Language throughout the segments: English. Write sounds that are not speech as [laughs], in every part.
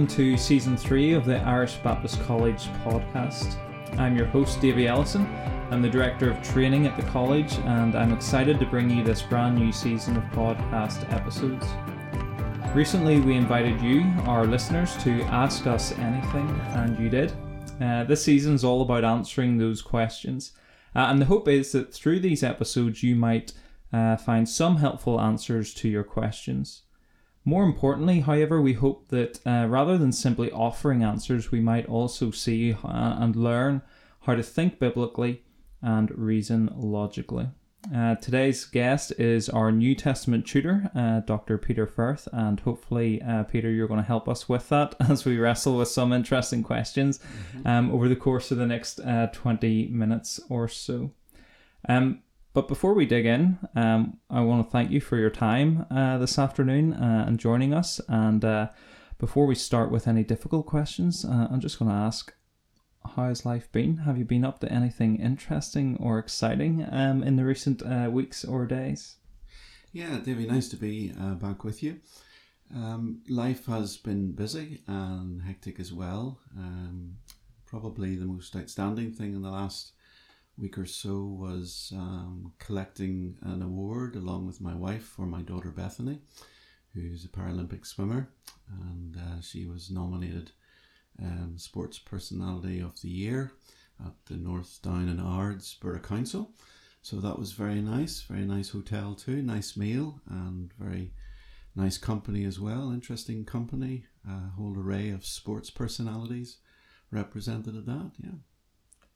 welcome to season three of the Irish Baptist College podcast. I'm your host, Davey Ellison. I'm the director of training at the college, and I'm excited to bring you this brand new season of podcast episodes. Recently, we invited you, our listeners, to ask us anything, and you did. Uh, this season is all about answering those questions, uh, and the hope is that through these episodes, you might uh, find some helpful answers to your questions. More importantly, however, we hope that uh, rather than simply offering answers, we might also see uh, and learn how to think biblically and reason logically. Uh, today's guest is our New Testament tutor, uh, Dr. Peter Firth, and hopefully, uh, Peter, you're going to help us with that [laughs] as we wrestle with some interesting questions mm-hmm. um, over the course of the next uh, 20 minutes or so. Um, but before we dig in, um, I want to thank you for your time uh, this afternoon uh, and joining us. And uh, before we start with any difficult questions, uh, I'm just going to ask how has life been? Have you been up to anything interesting or exciting um, in the recent uh, weeks or days? Yeah, Davey, nice to be uh, back with you. Um, life has been busy and hectic as well. Um, probably the most outstanding thing in the last week or so was um, collecting an award along with my wife for my daughter Bethany, who's a Paralympic swimmer, and uh, she was nominated um, Sports Personality of the Year at the North Down and Ards Borough Council. So that was very nice, very nice hotel too, nice meal, and very nice company as well. Interesting company, a whole array of sports personalities represented at that. Yeah.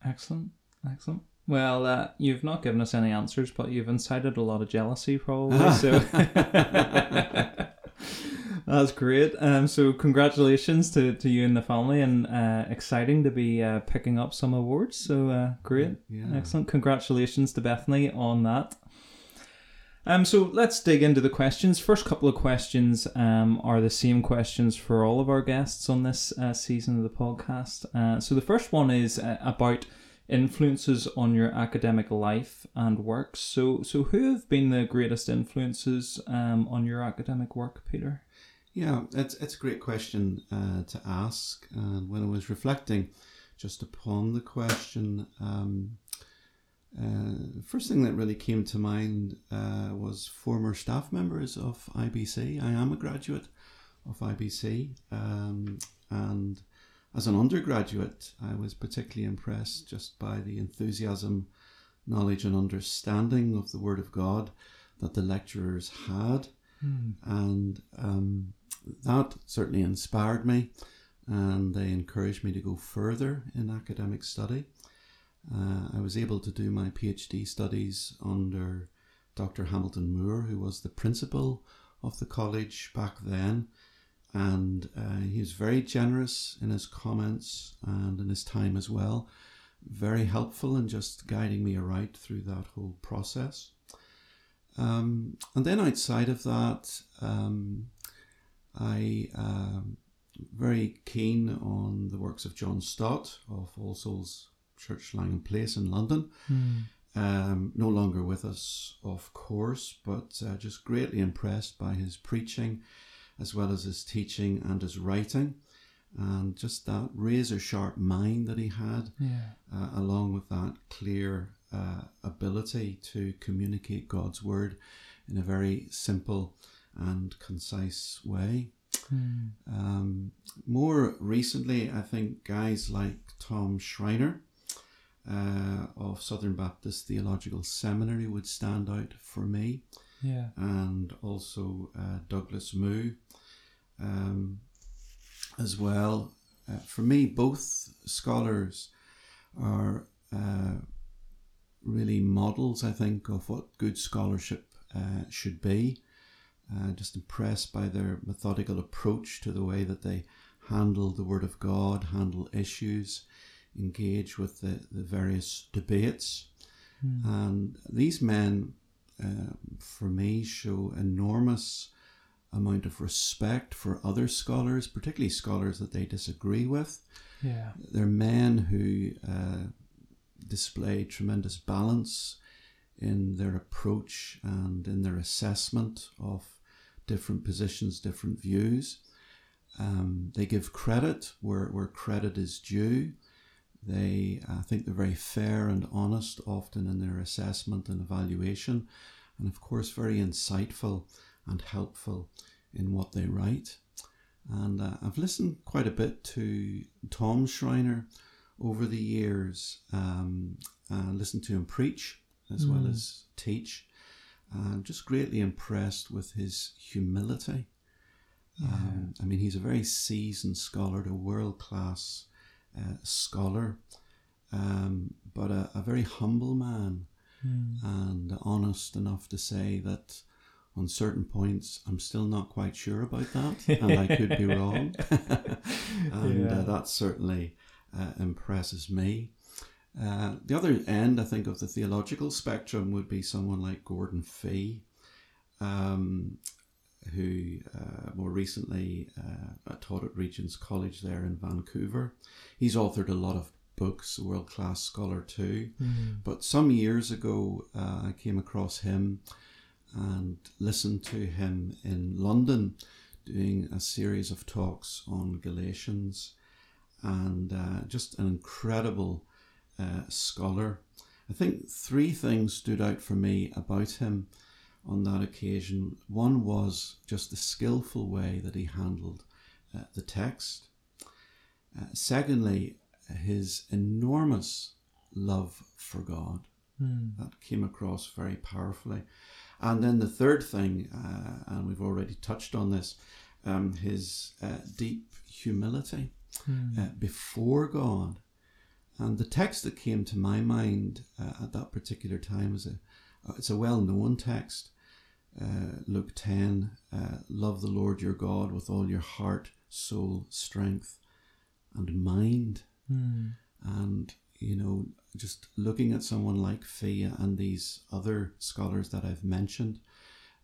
Excellent, excellent. Well, uh, you've not given us any answers, but you've incited a lot of jealousy, probably. so [laughs] that's great. Um, so congratulations to, to you and the family, and uh, exciting to be uh, picking up some awards. So uh, great, yeah. excellent. Congratulations to Bethany on that. Um, so let's dig into the questions. First couple of questions um, are the same questions for all of our guests on this uh, season of the podcast. Uh, so the first one is uh, about influences on your academic life and work. So, so who have been the greatest influences um, on your academic work, Peter? Yeah, it's it's a great question uh, to ask. And when I was reflecting just upon the question, um, uh, first thing that really came to mind uh, was former staff members of IBC. I am a graduate of IBC, um, and as an undergraduate, I was particularly impressed just by the enthusiasm, knowledge, and understanding of the Word of God that the lecturers had. Mm. And um, that certainly inspired me, and they encouraged me to go further in academic study. Uh, I was able to do my PhD studies under Dr. Hamilton Moore, who was the principal of the college back then and uh, he was very generous in his comments and in his time as well. Very helpful in just guiding me aright through that whole process. Um, and then outside of that, um, I um, very keen on the works of John Stott of All Souls Church Langham Place in London. Mm. Um, no longer with us, of course, but uh, just greatly impressed by his preaching as well as his teaching and his writing. And just that razor sharp mind that he had, yeah. uh, along with that clear uh, ability to communicate God's word in a very simple and concise way. Mm. Um, more recently, I think guys like Tom Schreiner uh, of Southern Baptist Theological Seminary would stand out for me. Yeah. And also uh, Douglas Moo um, as well. Uh, for me, both scholars are uh, really models, I think, of what good scholarship uh, should be. Uh, just impressed by their methodical approach to the way that they handle the Word of God, handle issues, engage with the, the various debates. Mm. And these men, uh, for me, show enormous amount of respect for other scholars, particularly scholars that they disagree with. Yeah. They're men who uh, display tremendous balance in their approach and in their assessment of different positions, different views. Um, they give credit where, where credit is due. They, I think, they're very fair and honest, often in their assessment and evaluation, and of course, very insightful and helpful in what they write. And uh, I've listened quite a bit to Tom Schreiner over the years, um, uh, listened to him preach as mm. well as teach. I'm just greatly impressed with his humility. Yeah. Um, I mean, he's a very seasoned scholar, a world class uh, scholar, um, but a, a, very humble man mm. and honest enough to say that on certain points I'm still not quite sure about that and I could be [laughs] wrong. [laughs] and uh, yeah. uh, that certainly uh, impresses me. Uh, the other end, I think, of the theological spectrum would be someone like Gordon Fee, um, who uh, more recently uh, taught at Regent's College there in Vancouver. He's authored a lot of books, a world class scholar too. Mm. But some years ago, uh, I came across him and listened to him in London doing a series of talks on Galatians and uh, just an incredible uh, scholar. I think three things stood out for me about him on that occasion. One was just the skillful way that he handled uh, the text. Uh, secondly, his enormous love for God. Mm. That came across very powerfully. And then the third thing, uh, and we've already touched on this, um, his uh, deep humility mm. before God and the text that came to my mind uh, at that particular time is a uh, it's a well known text. Uh, Luke 10 uh, Love the Lord your God with all your heart, soul, strength, and mind. Mm. And, you know, just looking at someone like Fee and these other scholars that I've mentioned,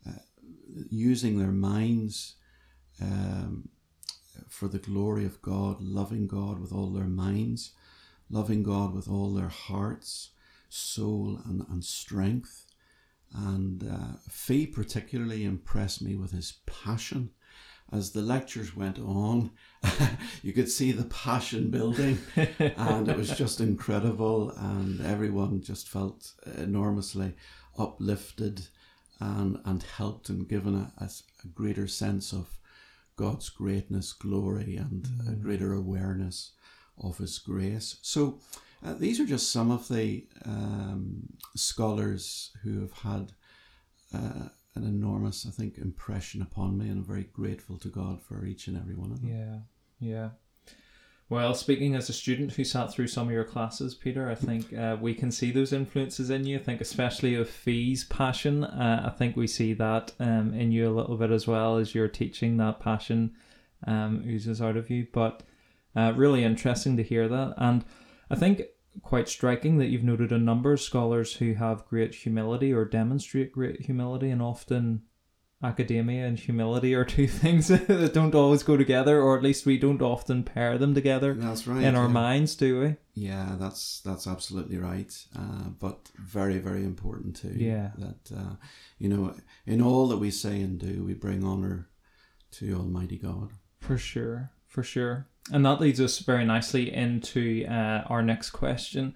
uh, using their minds um, for the glory of God, loving God with all their minds loving God with all their hearts, soul, and, and strength. And uh, particularly impressed me with his passion. As the lectures went on, [laughs] you could see the passion building, [laughs] and it was just incredible. And everyone just felt enormously uplifted and, and helped and given a, a, a greater sense of God's greatness, glory, and mm. a greater awareness of His grace. So, uh, these are just some of the um, scholars who have had uh, an enormous, I think, impression upon me, and I'm very grateful to God for each and every one of them. Yeah, yeah. Well, speaking as a student who sat through some of your classes, Peter, I think uh, we can see those influences in you. I think, especially of Fee's passion, uh, I think we see that um, in you a little bit as well as you're teaching. That passion um, oozes out of you. But uh, really interesting to hear that. And I think quite striking that you've noted a number of scholars who have great humility or demonstrate great humility, and often academia and humility are [laughs] two things [laughs] that don't always go together, or at least we don't often pair them together. That's right. In our yeah. minds, do we? Yeah, that's that's absolutely right. Uh, but very, very important too. Yeah. That uh, you know, in all that we say and do, we bring honor to Almighty God. For sure, for sure. And that leads us very nicely into uh, our next question.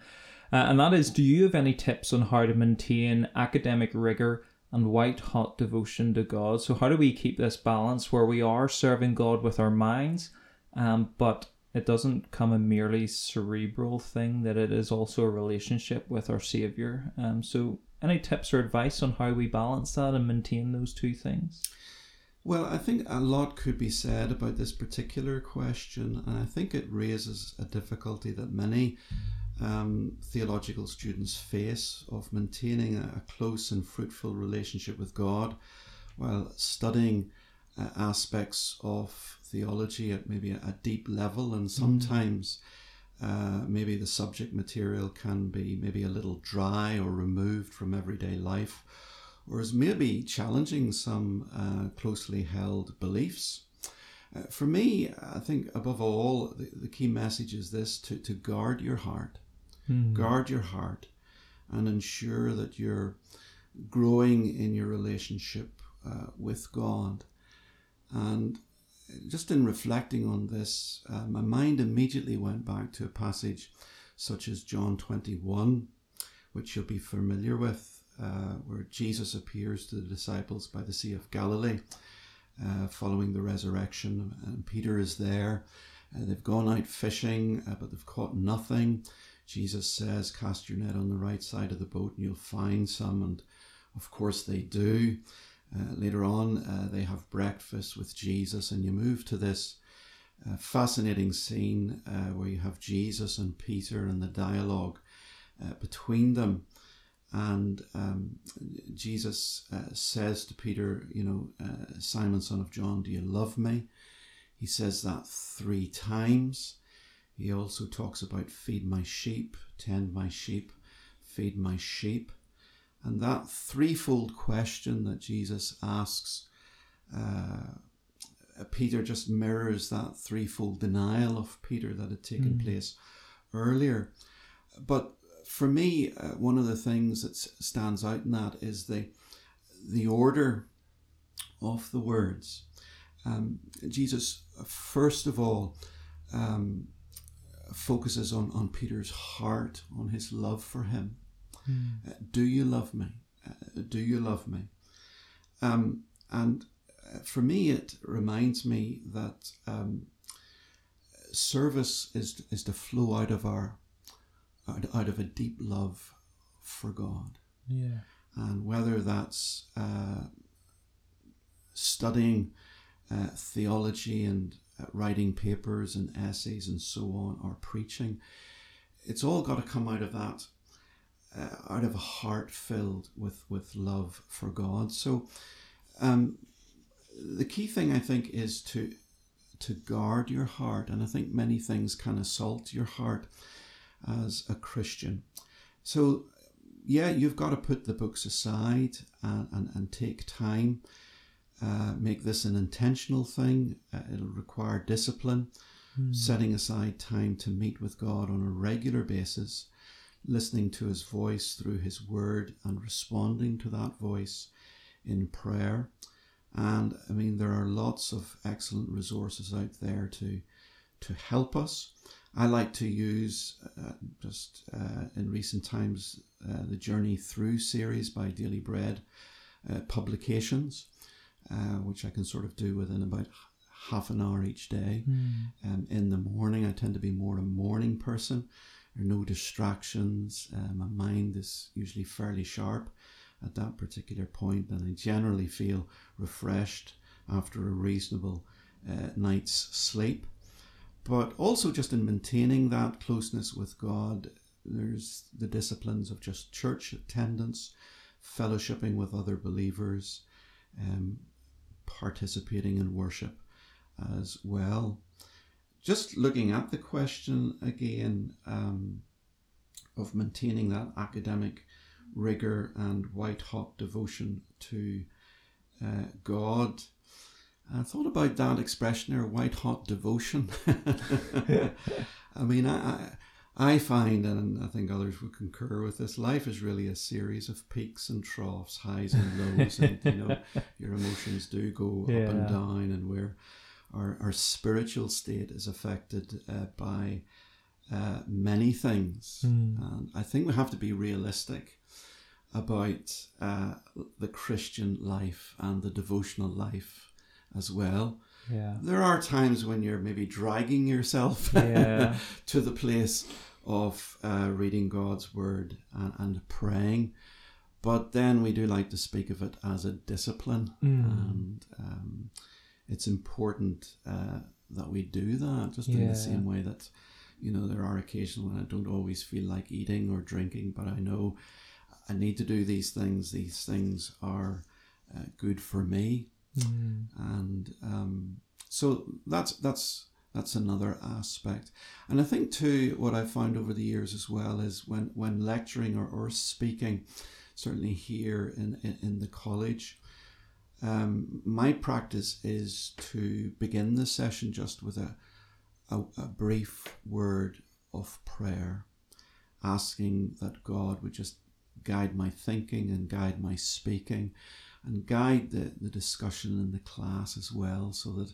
Uh, and that is Do you have any tips on how to maintain academic rigor and white hot devotion to God? So, how do we keep this balance where we are serving God with our minds, um, but it doesn't come a merely cerebral thing, that it is also a relationship with our Savior? Um, so, any tips or advice on how we balance that and maintain those two things? Well, I think a lot could be said about this particular question, and I think it raises a difficulty that many um, theological students face of maintaining a, close and fruitful relationship with God while studying uh, aspects of theology at maybe a, deep level, and mm. sometimes. Uh, maybe the subject material can be maybe a little dry or removed from everyday life, or as maybe challenging some uh, closely held beliefs. Uh, for me, I think above all, the, the, key message is this to, to guard your heart. Mm. Guard your heart and ensure that you're growing in your relationship uh, with God. And just in reflecting on this, uh, my mind immediately went back to a passage such as John 21, which you'll be familiar with, uh, where Jesus appears to the disciples by the Sea of Galilee uh, following the resurrection, and Peter is there. Uh, they've gone out fishing, uh, but they've caught nothing. Jesus says, Cast your net on the right side of the boat and you'll find some. And of course, they do. Uh, later on, uh, they have breakfast with Jesus, and you move to this fascinating scene uh, where you have Jesus and Peter and the dialogue uh, between them. And um, Jesus uh, says to Peter, You know, Simon, son of John, do you love me? He says that three times. He also talks about feed my sheep, tend my sheep, feed my sheep. And that threefold question that Jesus asks, uh, Peter just mirrors that threefold denial of Peter that had taken mm. place earlier. But for me, uh, one of the things that stands out in that is the the order of the words. Um, Jesus, first of all, um, focuses on, on Peter's heart, on his love for him. Mm. Uh, do you love me? Uh, do you love me? Um, and uh, for me, it reminds me that um, service is is to flow out of our out, out of a deep love for God. Yeah. And whether that's uh, studying uh, theology and uh, writing papers and essays and so on, or preaching, it's all got to come out of that uh, out of a heart filled with with love for God. So, um, the key thing I think is to to guard your heart, and I think many things can assault your heart as a Christian. So, yeah, you've got to put the books aside and, and, and take time. Uh, make this an intentional thing. Uh, it'll require discipline, mm. setting aside time to meet with God on a regular basis listening to his voice through his word and responding to that voice in prayer. And I mean, there are lots of excellent resources out there to to help us. I like to use uh, just uh, in recent times uh, the Journey Through series by Daily Bread uh, publications, uh, which I can sort of do within about half an hour each day. Mm. Um, in the morning, I tend to be more a morning person. There are no distractions. Uh, my mind is usually fairly sharp at that particular point, and I generally feel refreshed after a reasonable uh, night's sleep. But also, just in maintaining that closeness with God, there's the disciplines of just church attendance, fellowshipping with other believers, um, participating in worship as well just looking at the question again um, of maintaining that academic rigor and white hot devotion to uh, God. I thought about that expression there, white hot devotion. [laughs] I mean, I, I find, and I think others would concur with this, life is really a series of peaks and troughs, highs and lows, and you know, [laughs] your emotions do go yeah. up and down, and we're our, our spiritual state is affected uh, by uh, many things. Mm. And I think we have to be realistic about uh, the Christian life and the devotional life as well. Yeah. There are times when you're maybe dragging yourself [laughs] yeah. to the place of uh, reading God's word and, and, praying. But then we do like to speak of it as a discipline. Mm. And um, it's important uh, that we do that just yeah. in the same way that you know there are occasions when i don't always feel like eating or drinking but i know i need to do these things these things are uh, good for me mm. and um, so that's that's that's another aspect and i think too what i've found over the years as well is when when lecturing or, or speaking certainly here in, in, in the college um, my practice is to begin the session just with a, a, a brief word of prayer, asking that God would just guide my thinking and guide my speaking and guide the, the discussion in the class as well, so that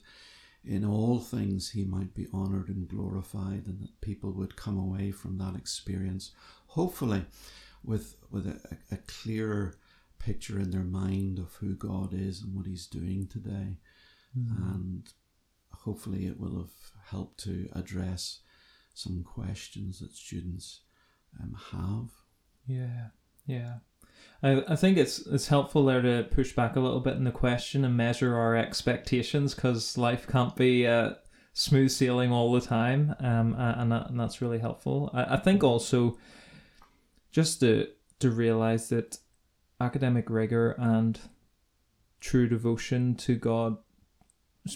in all things he might be honored and glorified, and that people would come away from that experience, hopefully, with with a, a clearer picture in their mind of who God is and what He's doing today, mm. and hopefully it will have helped to address some questions that students um, have. Yeah, yeah. I, I think it's it's helpful there to push back a little bit in the question and measure our expectations because life can't be uh, smooth sailing all the time, um, and that, and that's really helpful. I, I think also just to to realize that academic rigor and true devotion to God,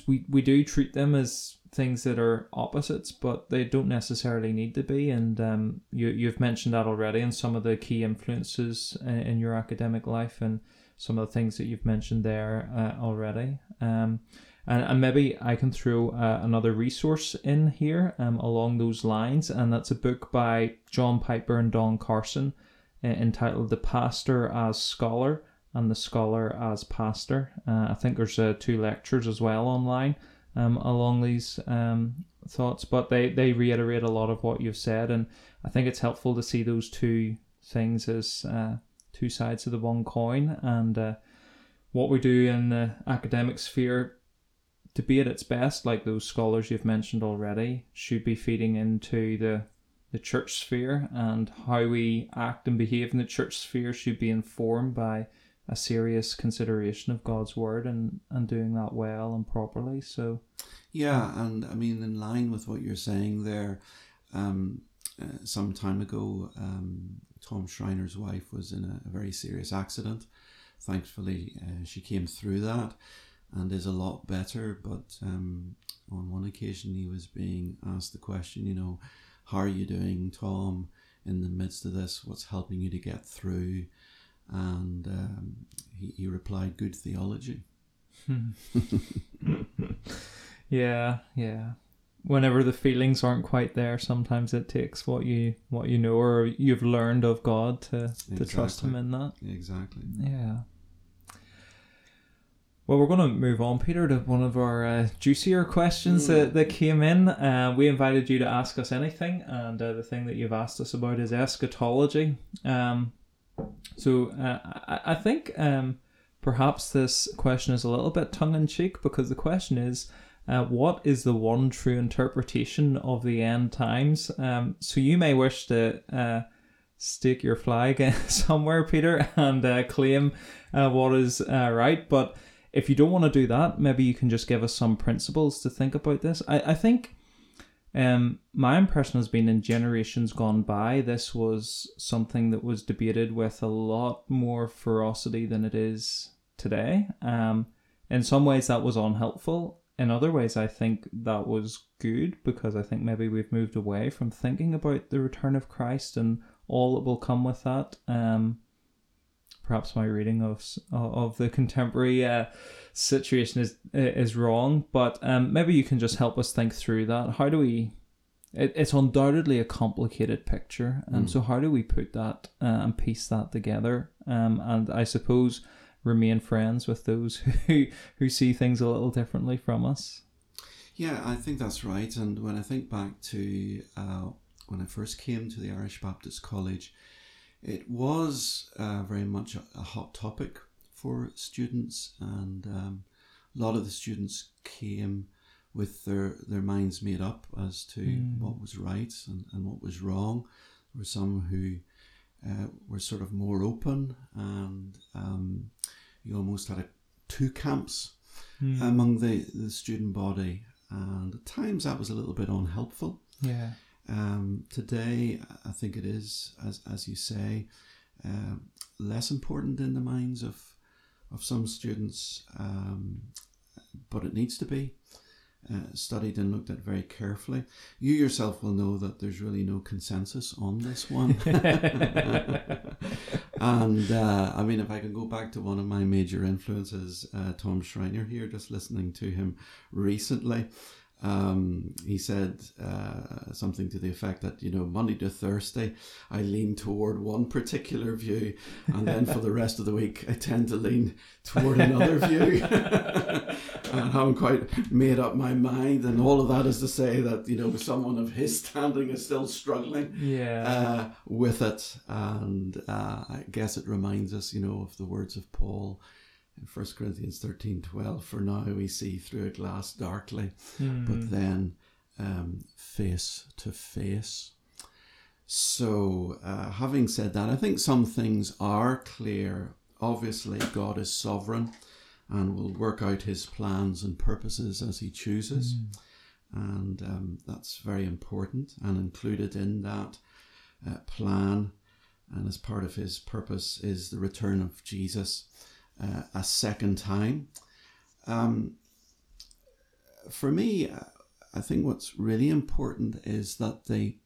we we do treat them as things that are opposites, but they don't necessarily need to be. And um, you you've mentioned that already, and some of the key influences in, in your academic life, and some of the things that you've mentioned there uh, already. Um, and, and maybe I can throw uh, another resource in here um, along those lines, and that's a book by John Piper and Don Carson uh, entitled "The Pastor as Scholar." And the scholar as pastor. Uh, I think there's uh, two lectures as well online um, along these um, thoughts, but they, they reiterate a lot of what you've said, and I think it's helpful to see those two things as uh, two sides of the one coin, and uh, what we do in the academic sphere to be at its best, like those scholars you've mentioned already, should be feeding into the the church sphere, and how we act and behave in the church sphere should be informed by a serious consideration of God's word and and doing that well and properly. So, yeah, and I mean, in line with what you're saying there, um, uh, some time ago, um, Tom Schreiner's wife was in a, a very serious accident. Thankfully, uh, she came through that and is a lot better. But um, on one occasion, he was being asked the question, you know, how are you doing, Tom? In the midst of this, what's helping you to get through? And um, he, he replied, "Good theology." [laughs] yeah, yeah. Whenever the feelings aren't quite there, sometimes it takes what you what you know or you've learned of God to exactly. to trust Him in that. Exactly. Yeah. Well, we're going to move on, Peter, to one of our uh, juicier questions that, that came in. Uh, we invited you to ask us anything, and uh, the thing that you've asked us about is eschatology. Um, so uh, I, I think um, perhaps this question is a little bit tongue in cheek because the question is. Uh, what is the one true interpretation of the end times? Um, so you may wish to uh, stake your flag [laughs] somewhere, Peter, and uh, claim uh, what is uh, right. But if you don't want to do that, maybe you can just give us some principles to think about this. I, I think um, my impression has been in generations gone by, this was something that was debated with a lot more ferocity than it is today. Um, in some ways, that was unhelpful. In other ways, I think that was good because I think maybe we've moved away from thinking about the return of Christ and all that will come with that. Um, perhaps my reading of of the contemporary uh, situation is is wrong, but um, maybe you can just help us think through that. How do we? It, it's undoubtedly a complicated picture, and um, mm. so how do we put that uh, and piece that together? Um, and I suppose remain friends with those [laughs] who who see things a little differently from us. Yeah, I think that's right. And when I think back to uh, when I first came to the Irish Baptist College, it was uh, very much a, a, hot topic for students, and um, a lot of the students came with their, their minds made up as to mm. what was right and, and what was wrong. There were some who uh, were sort of more open, and um, you almost had a, two camps mm. among the, the student body, and at times that was a little bit unhelpful. Yeah. Um, today, I think it is, as, as you say, uh, less important in the minds of, of some students, um, but it needs to be. Uh, studied and looked at very carefully. You yourself will know that there's really no consensus on this one. [laughs] [laughs] and uh, I mean, if I can go back to one of my major influences, uh, Tom Schreiner here, just listening to him recently, Um, he said uh, something to the effect that you know Monday to Thursday I lean toward one particular view, and then for the rest of the week I tend to lean toward another view. [laughs] I haven't quite made up my mind, and all of that is to say that you know someone of his standing is still struggling Yeah. uh, with it, and uh, I guess it reminds us, you know, of the words of Paul in 1 Corinthians thirteen twelve. For now we see through a glass darkly, Hmm. but then um, face to face. So, uh, having said that, I think some things are clear. Obviously, God is sovereign and will work out his plans and purposes as he chooses. And um, that's very important. And included in that uh, plan and as part of his purpose is the return of Jesus uh, a second time. Um, for me, uh, I think what's really important is that the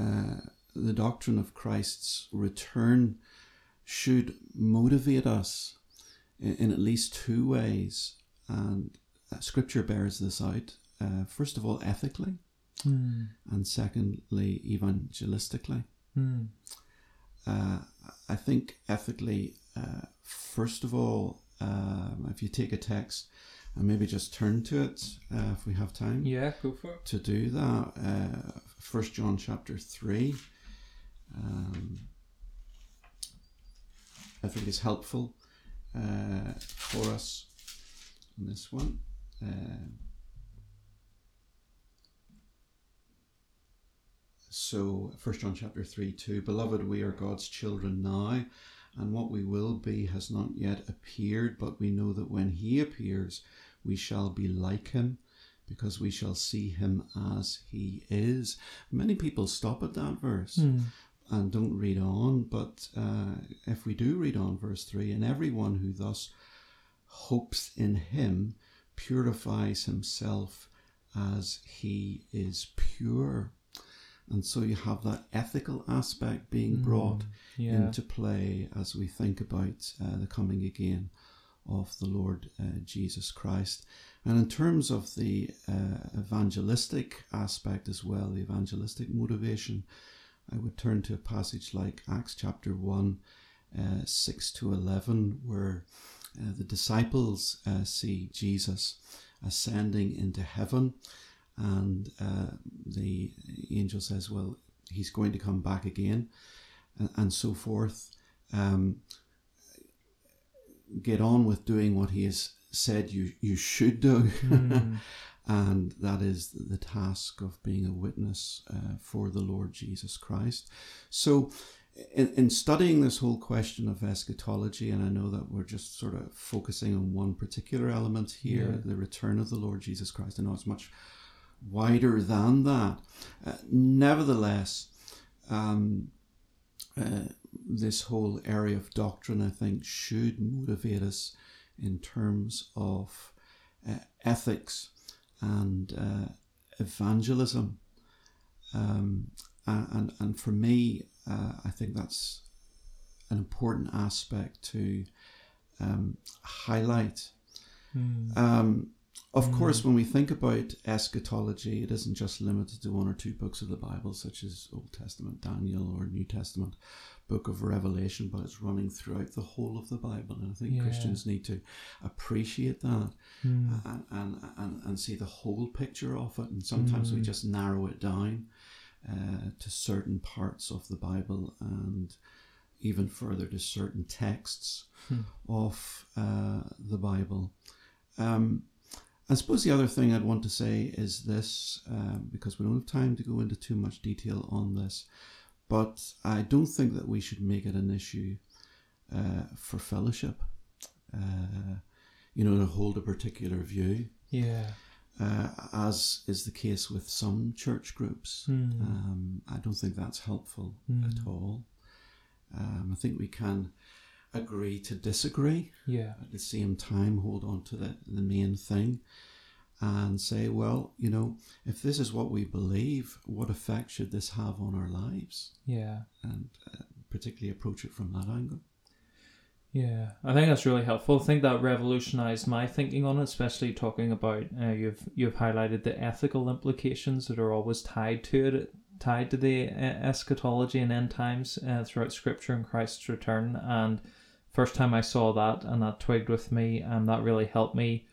uh, the doctrine of Christ's return should motivate us in, in at least two ways, and uh, Scripture bears this out. Uh, first of all, ethically, Hmm. and secondly, evangelistically. Hmm. Uh, I think ethically, uh, first of all, um, if you take a text and maybe just turn to it uh, if we have time Yeah, go for it. to do that. Uh, First John chapter three. Um, I think is helpful uh, for us in this one. Um so, First John chapter three, two. Beloved, we are God's children now, and what we will be has not yet appeared, but we know that when He appears, we shall be like Him because we shall see him as he is. Many people stop at that verse Hmm. and don't read on, but uh, if we do read on verse 3, and everyone who thus hopes in him purifies himself as he is pure. And so you have that ethical aspect being brought Yeah. into play as we think about uh, the coming again of the Lord uh, Jesus Christ. And in terms of the uh, evangelistic aspect as well, the evangelistic motivation, I would turn to a passage like Acts chapter 1, uh, 6 to 11, where uh, the disciples uh, see Jesus ascending into heaven. And uh, the angel says, Well, he's going to come back again, and, and so forth. Um, get on with doing what he has said you, you should do. [laughs] and that is the task of being a witness uh, for the Lord Jesus Christ. So, in, in studying this whole question of eschatology, and I know that we're just sort of focusing on one particular element here, Yeah. the return of the Lord Jesus Christ, I know it's much wider than that. Uh, nevertheless, um, uh, this whole area of doctrine, I think, should motivate us in terms of uh, ethics and uh, evangelism. Um, and, and, for me, uh, I think that's an important aspect to um, highlight. Um, of course, when we think about eschatology, it isn't just limited to one or two books of the Bible, such as Old Testament Daniel or New Testament book of Revelation, but it's running throughout the whole of the Bible. And I think Yeah. Christians need to appreciate that Hmm. and, and, and, and see the whole picture of it. And sometimes we just narrow it down uh, to certain parts of the Bible and even further to certain texts of uh, the Bible. Um, I suppose the other thing I'd want to say is this, um, because we don't have time to go into too much detail on this, but I don't think that we should make it an issue uh, for fellowship. Uh, you know, to hold a particular view, Yeah. uh, as is the case with some church groups. Hmm. Um, I don't think that's helpful at all. Um, I think we can agree to disagree Yeah. at the same time hold on to the, the main thing and say, well, you know, if this is what we believe, what effect should this have on our lives? Yeah. And uh, particularly approach it from that angle. Yeah, I think that's really helpful. I think that revolutionized my thinking on it, especially talking about uh, you've you've highlighted the ethical implications that are always tied to it, tied to the uh, eschatology and end times uh, throughout Scripture and Christ's return. And first time I saw that and that twigged with me, and that really helped me.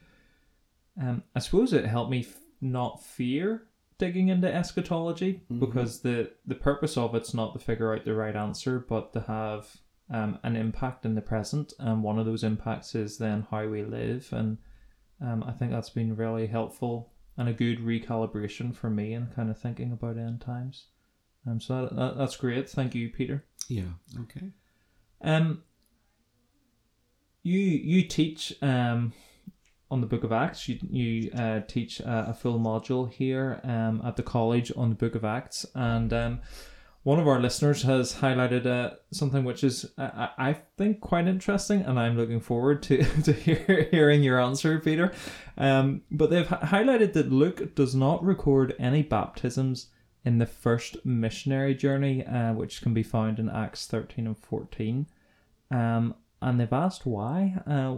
Um, I suppose it helped me f- not fear digging into eschatology Mhm. because the the purpose of it's not to figure out the right answer, but to have um, an impact in the present, and one of those impacts is then how we live, and um, I think that's been really helpful and a good recalibration for me in kind of thinking about end times. Um, so that, that, that's great. Thank you, Peter. Yeah. Okay. Um, you you teach um on the Book of Acts. You you uh, teach a, a full module here um at the college on the Book of Acts, and um one of our listeners has highlighted uh, something which is uh, I think quite interesting, and I'm looking forward to [laughs] to hear, hearing your answer, Peter. Um, but they've highlighted that Luke does not record any baptisms in the first missionary journey, uh, which can be found in Acts 13 and 14. Um, and they've asked why. Uh,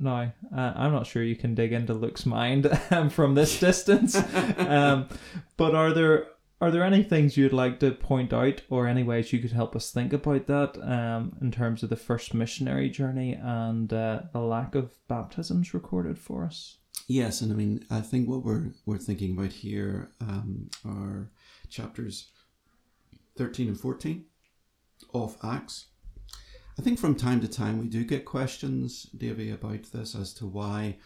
now, uh, I'm not sure you can dig into Luke's mind [laughs] um, from this [laughs] distance, um, but are there are there any things you'd like to point out, or any ways you could help us think about that um, in terms of the first missionary journey and uh, the lack of baptisms recorded for us? Yes, and I mean, I think what we're we're thinking about here um, are chapters thirteen and fourteen of Acts. I think from time to time we do get questions, Davey, about this as to why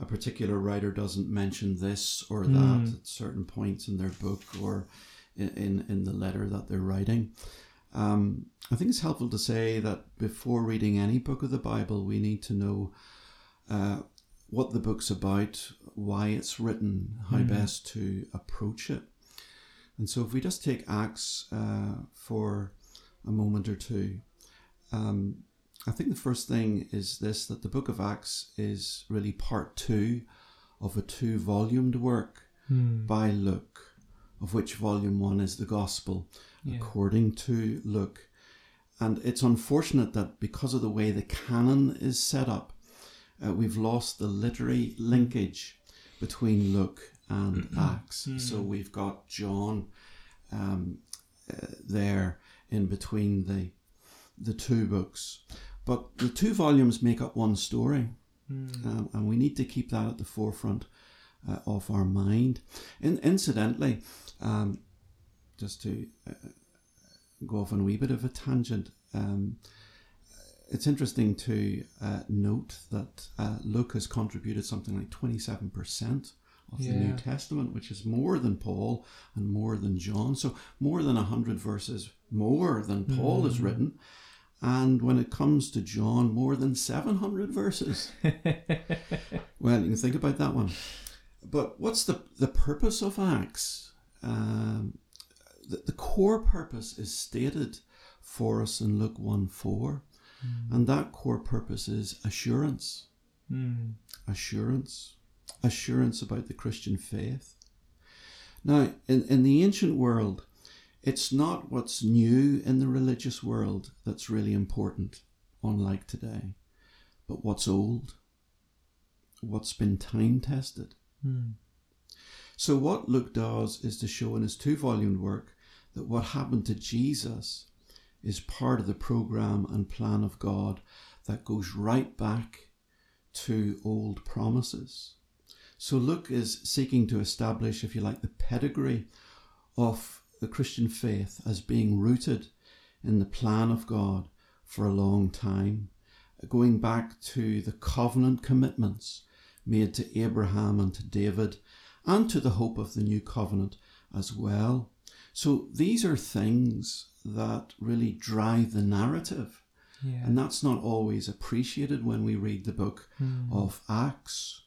a particular writer doesn't mention this or that Mm. at certain points in their book or in, in, in the letter that they're writing. Um, I think it's helpful to say that before reading any book of the Bible, we need to know uh, what the book's about, why it's written, how Mhm. best to approach it. And so, if we just take Acts uh, for a moment or two, um, I think the first thing is this that the book of Acts is really part two of a two volumed work by Luke, of which volume one is the Gospel Yeah. according to Luke. And it's unfortunate that because of the way the canon is set up, uh, we've lost the literary linkage between Luke and [clears throat] Acts. So we've got John um, uh, there in between the the two books, but the two volumes make up one story, um, and we need to keep that at the forefront uh, of our mind. In, incidentally, um, just to uh, go off on a wee bit of a tangent. Um, it's interesting to uh, note that uh, Luke has contributed something like 27% of the New Testament, which is more than Paul and more than John. So, more than 100 verses more than Paul has written. And when it comes to John, more than 700 verses. [laughs] Well, you can think about that one. But what's the, the purpose of Acts? Um, the, the core purpose is stated for us in Luke 1 4. And that core purpose is assurance. Mm. Assurance. Assurance about the Christian faith. Now, in, in the ancient world, it's not what's new in the religious world that's really important, unlike today, but what's old, what's been time tested. Mm. So, what Luke does is to show in his two volume work that what happened to Jesus is part of the program and plan of God that goes right back to old promises. So, Luke is seeking to establish, if you like, the pedigree of the Christian faith as being rooted in the plan of God for a long time, going back to the covenant commitments made to Abraham and to David and to the hope of the new covenant as well. So these are things that really drive the narrative. Yeah. And that's not always appreciated when we read the book Mm. of Acts.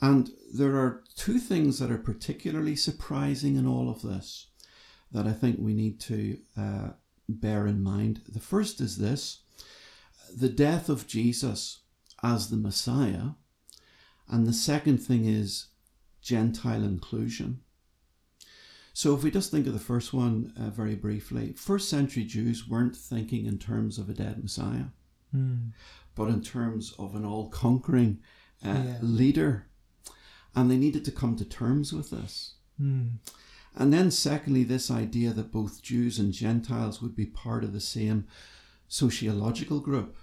And there are two things that are particularly surprising in all of this that I think we need to uh, bear in mind. The first is this the death of Jesus as the Messiah. And the second thing is Gentile inclusion. So, if we just think of the first one uh, very briefly, first century Jews weren't thinking in terms of a dead Messiah. mm. but in terms of an all conquering uh, Yeah. leader. And they needed to come to terms with this. Mm. And then, secondly, this idea that both Jews and Gentiles would be part of the same sociological group.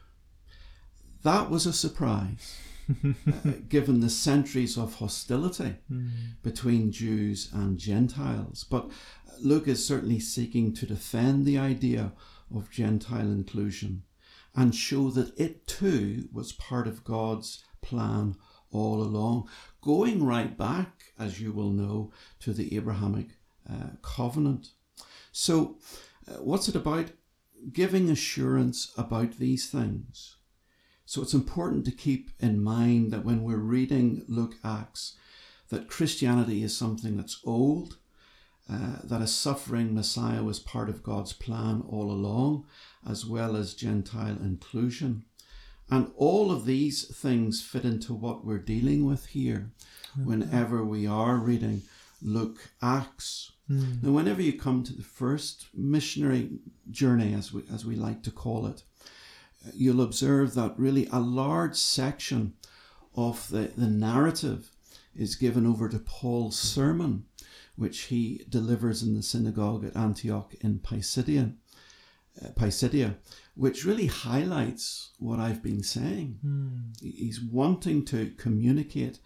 That was a surprise, [laughs] uh, given the centuries of hostility Mm. between Jews and Gentiles. But Luke is certainly seeking to defend the idea of Gentile inclusion and show that it too was part of God's plan all along, going right back, as you will know, to the Abrahamic uh, covenant. So, uh, what's it about? Giving assurance about these things. So, it's important to keep in mind that when we're reading Luke Acts, that Christianity is something that's old, uh, that a suffering Messiah was part of God's plan all along, as well as Gentile inclusion. And all of these things fit into what we're dealing with here whenever we are reading Luke Acts. Mm. Now, whenever you come to the first missionary journey, as we, as we like to call it, you'll observe that really a large section of the, the narrative is given over to Paul's sermon, which he delivers in the synagogue at Antioch in Pisidia, uh, Pisidia which really highlights what I've been saying. Mm. He's wanting to communicate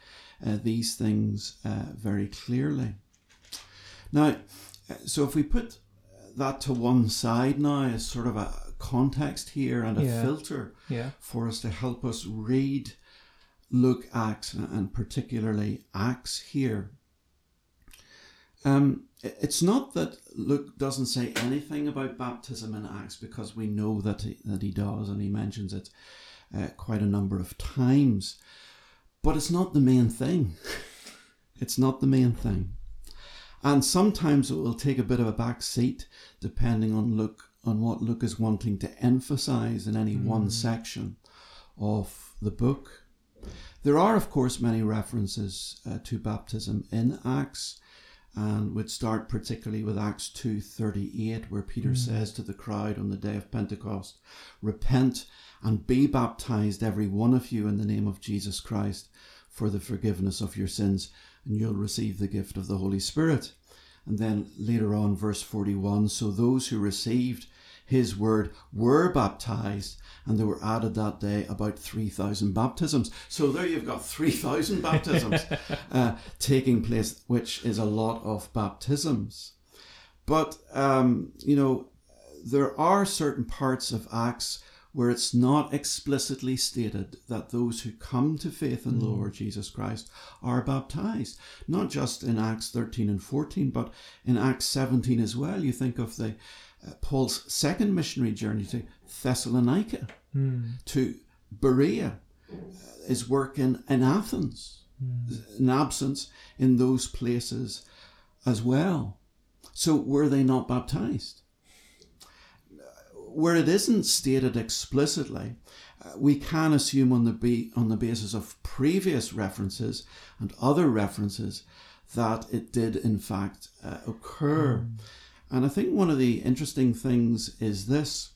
uh, these things uh, very clearly. Now, so if we put that to one side now as sort of a context here and a Yeah. filter Yeah. for us to help us read Luke Acts and particularly Acts here. Um, it's not that Luke doesn't say anything about baptism in Acts because we know that he, that he does and he mentions it uh, quite a number of times, but it's not the main thing. it's not the main thing, and sometimes it will take a bit of a back seat depending on look on what Luke is wanting to emphasize in any one section of the book. There are, of course, many references uh, to baptism in Acts, and would start particularly with Acts two thirty eight, where Peter mm. says to the crowd on the day of Pentecost, "Repent and be baptized, every one of you, in the name of Jesus Christ, for the forgiveness of your sins, and you'll receive the gift of the Holy Spirit." And then later on, verse 41 So those who received his word were baptized, and there were added that day about 3,000 baptisms. So there you've got 3,000 baptisms [laughs] uh, taking place, which is a lot of baptisms. But, um, you know, there are certain parts of Acts where it's not explicitly stated that those who come to faith in the Lord Jesus Christ are baptized. Not just in Acts 13 and 14, but in Acts 17 as well. You think of the Paul's second missionary journey to Thessalonica, Mm. to Berea, uh, his work in, in Athens, an absence in those places as well. So were they not baptized? Where it isn't stated explicitly, uh, we can assume on the be- on the basis of previous references and other references that it did in fact uh, occur. And I think one of the interesting things is this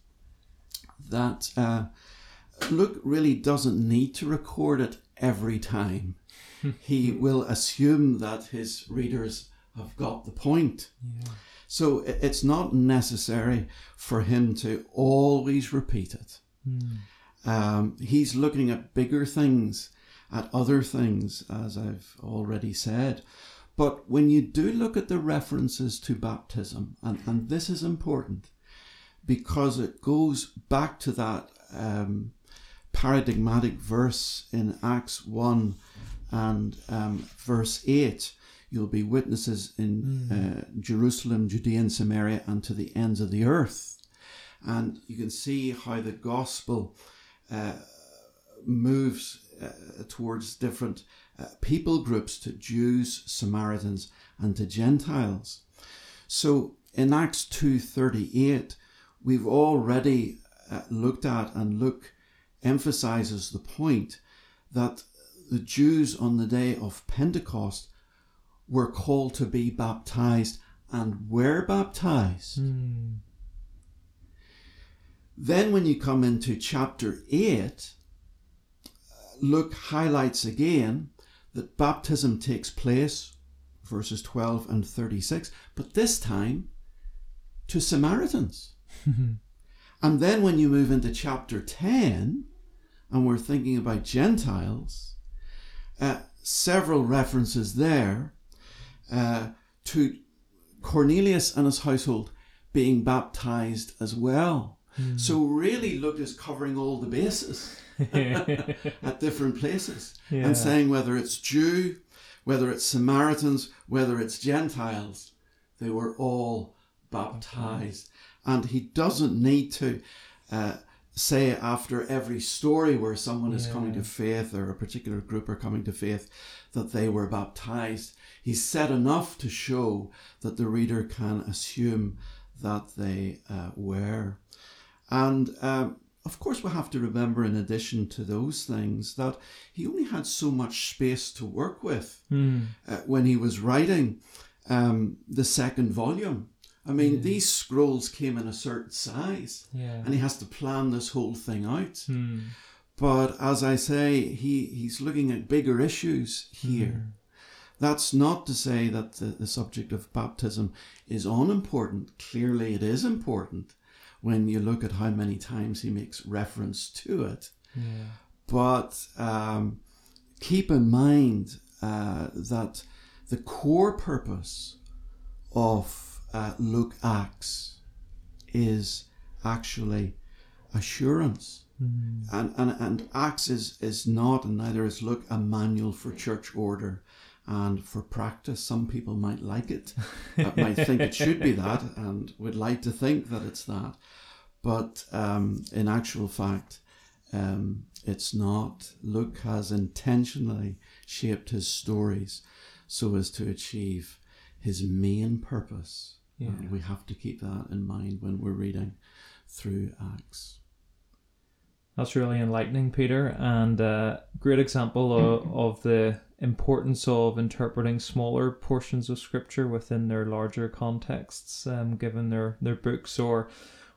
that uh, Luke really doesn't need to record it every time. [laughs] he will assume that his readers have got the point. Yeah. So it's not necessary for him to always repeat it. Mm. Um, he's looking at bigger things, at other things, as I've already said. But when you do look at the references to baptism, and, and this is important because it goes back to that um, paradigmatic verse in Acts 1 and um, verse 8 you'll be witnesses in uh, Jerusalem, Judea, and Samaria, and to the ends of the earth. And you can see how the gospel uh, moves uh, towards different uh, people groups to Jews, Samaritans, and to Gentiles. So in Acts 2:38, we've already uh, looked at and Luke emphasizes the point that the Jews on the day of Pentecost were called to be baptized and were baptized. Mm. Then, when you come into chapter 8, Luke highlights again that baptism takes place, verses 12 and 36, but this time to Samaritans. [laughs] and then, when you move into chapter 10, and we're thinking about Gentiles, uh, several references there uh, to Cornelius and his household being baptized as well. Mm. So, really, Luke is covering all the bases at different places yeah. and saying whether it's Jew, whether it's Samaritans, whether it's Gentiles, they were all baptized. And he doesn't need to uh, say after every story where someone is coming to faith or a particular group are coming to faith that they were baptized. He said enough to show that the reader can assume that they uh, were. And um, of course, we have to remember, in addition to those things, that he only had so much space to work with mm. uh, when he was writing um, the second volume. I mean, yeah. these scrolls came in a certain size, yeah. and he has to plan this whole thing out. Mm. But as I say, he, he's looking at bigger issues here. Mm. That's not to say that the, the subject of baptism is unimportant. Clearly, it is important when you look at how many times he makes reference to it. Yeah. But um, keep in mind uh, that the core purpose of uh, Luke Acts is actually assurance. Mm. And, and, and Acts is, is not, and neither is Luke, a manual for church order and for practice. Some people might like it, [laughs] might think it should be that, and would like to think that it's that. But um, in actual fact, um, it's not. Luke has intentionally shaped his stories so as to achieve his main purpose. Yeah. And we have to keep that in mind when we're reading through Acts. That's really enlightening, Peter, and a great example of, of the importance of interpreting smaller portions of scripture within their larger contexts, um, given their, their books or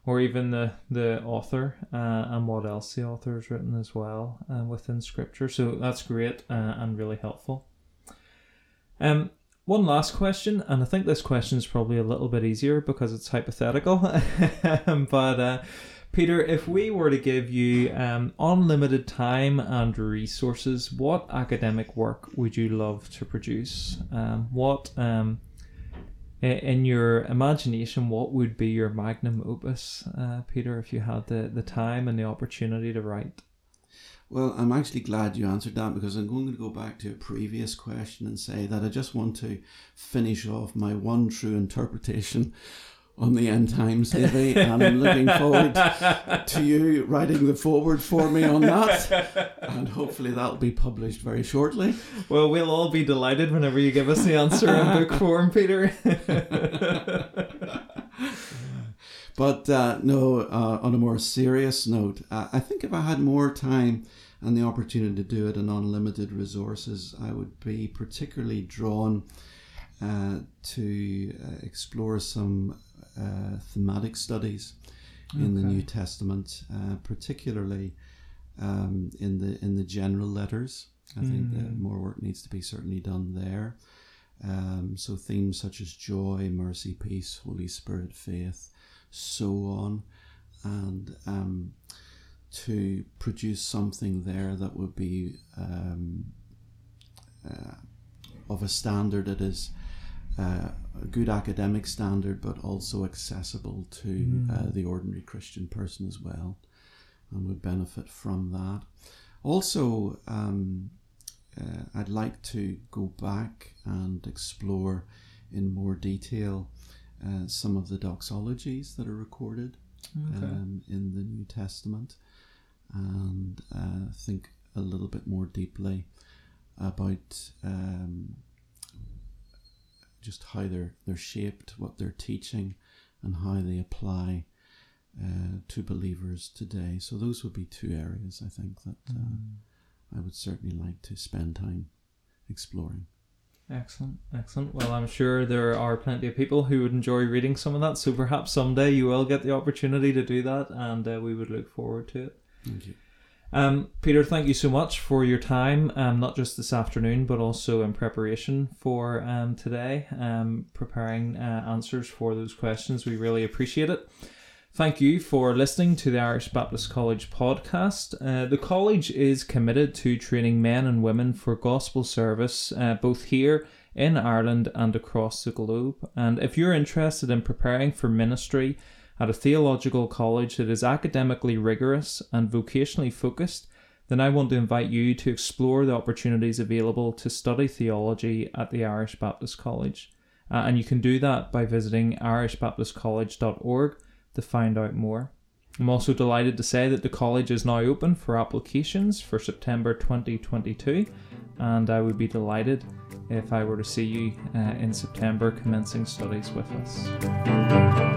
or even the the author uh, and what else the author has written as well uh, within scripture. So that's great uh, and really helpful. Um, one last question, and I think this question is probably a little bit easier because it's hypothetical. [laughs] but uh, Peter, if we were to give you um, unlimited time and resources, what academic work would you love to produce? Um, what, um, in your imagination, what would be your magnum opus, uh, Peter, if you had the, the time and the opportunity to write? Well, I'm actually glad you answered that because I'm going to go back to a previous question and say that I just want to finish off my one true interpretation on the end times, Davey, and I'm looking forward to you writing the forward for me on that, and hopefully that'll be published very shortly. Well, we'll all be delighted whenever you give us the answer in book [laughs] form, Peter. but uh, no, uh, on a more serious note, uh, I think if I had more time and the opportunity to do it and unlimited resources, I would be particularly drawn. Uh, to uh, explore some thematic studies in okay. the New Testament, uh, particularly um, in the in the general letters. I mm. think that more work needs to be certainly done there. Um, so themes such as joy, mercy, peace, Holy Spirit, faith, so on, and um, to produce something there that would be um, uh, of a standard that is uh, a good academic standard, but also accessible to mm. uh, the ordinary Christian person as well, and would benefit from that. Also, um, uh, I'd like to go back and explore in more detail uh, some of the doxologies that are recorded okay. um, in the New Testament and uh, think a little bit more deeply about um, just how they're they're shaped, what they're teaching, and how they apply uh, to believers today. So those would be two areas I think that uh, mm. I would certainly like to spend time exploring. Excellent, excellent. Well, I'm sure there are plenty of people who would enjoy reading some of that, so perhaps someday you will get the opportunity to do that, and uh, we would look forward to it. Thank you. Um, Peter, thank you so much for your time, um, not just this afternoon, but also in preparation for um, today, um, preparing uh, answers for those questions. We really appreciate it. Thank you for listening to the Irish Baptist College podcast. Uh, the college is committed to training men and women for gospel service, uh, both here in Ireland and across the globe. And if you're interested in preparing for ministry at a theological college that is academically rigorous and vocationally focused, then I want to invite you to explore the opportunities available to study theology at the Irish Baptist College. Uh, and you can do that by visiting irishbaptistcollege.org to find out more. I'm also delighted to say that the college is now open for applications for September 2022, and I would be delighted if I were to see you uh, in September commencing studies with us.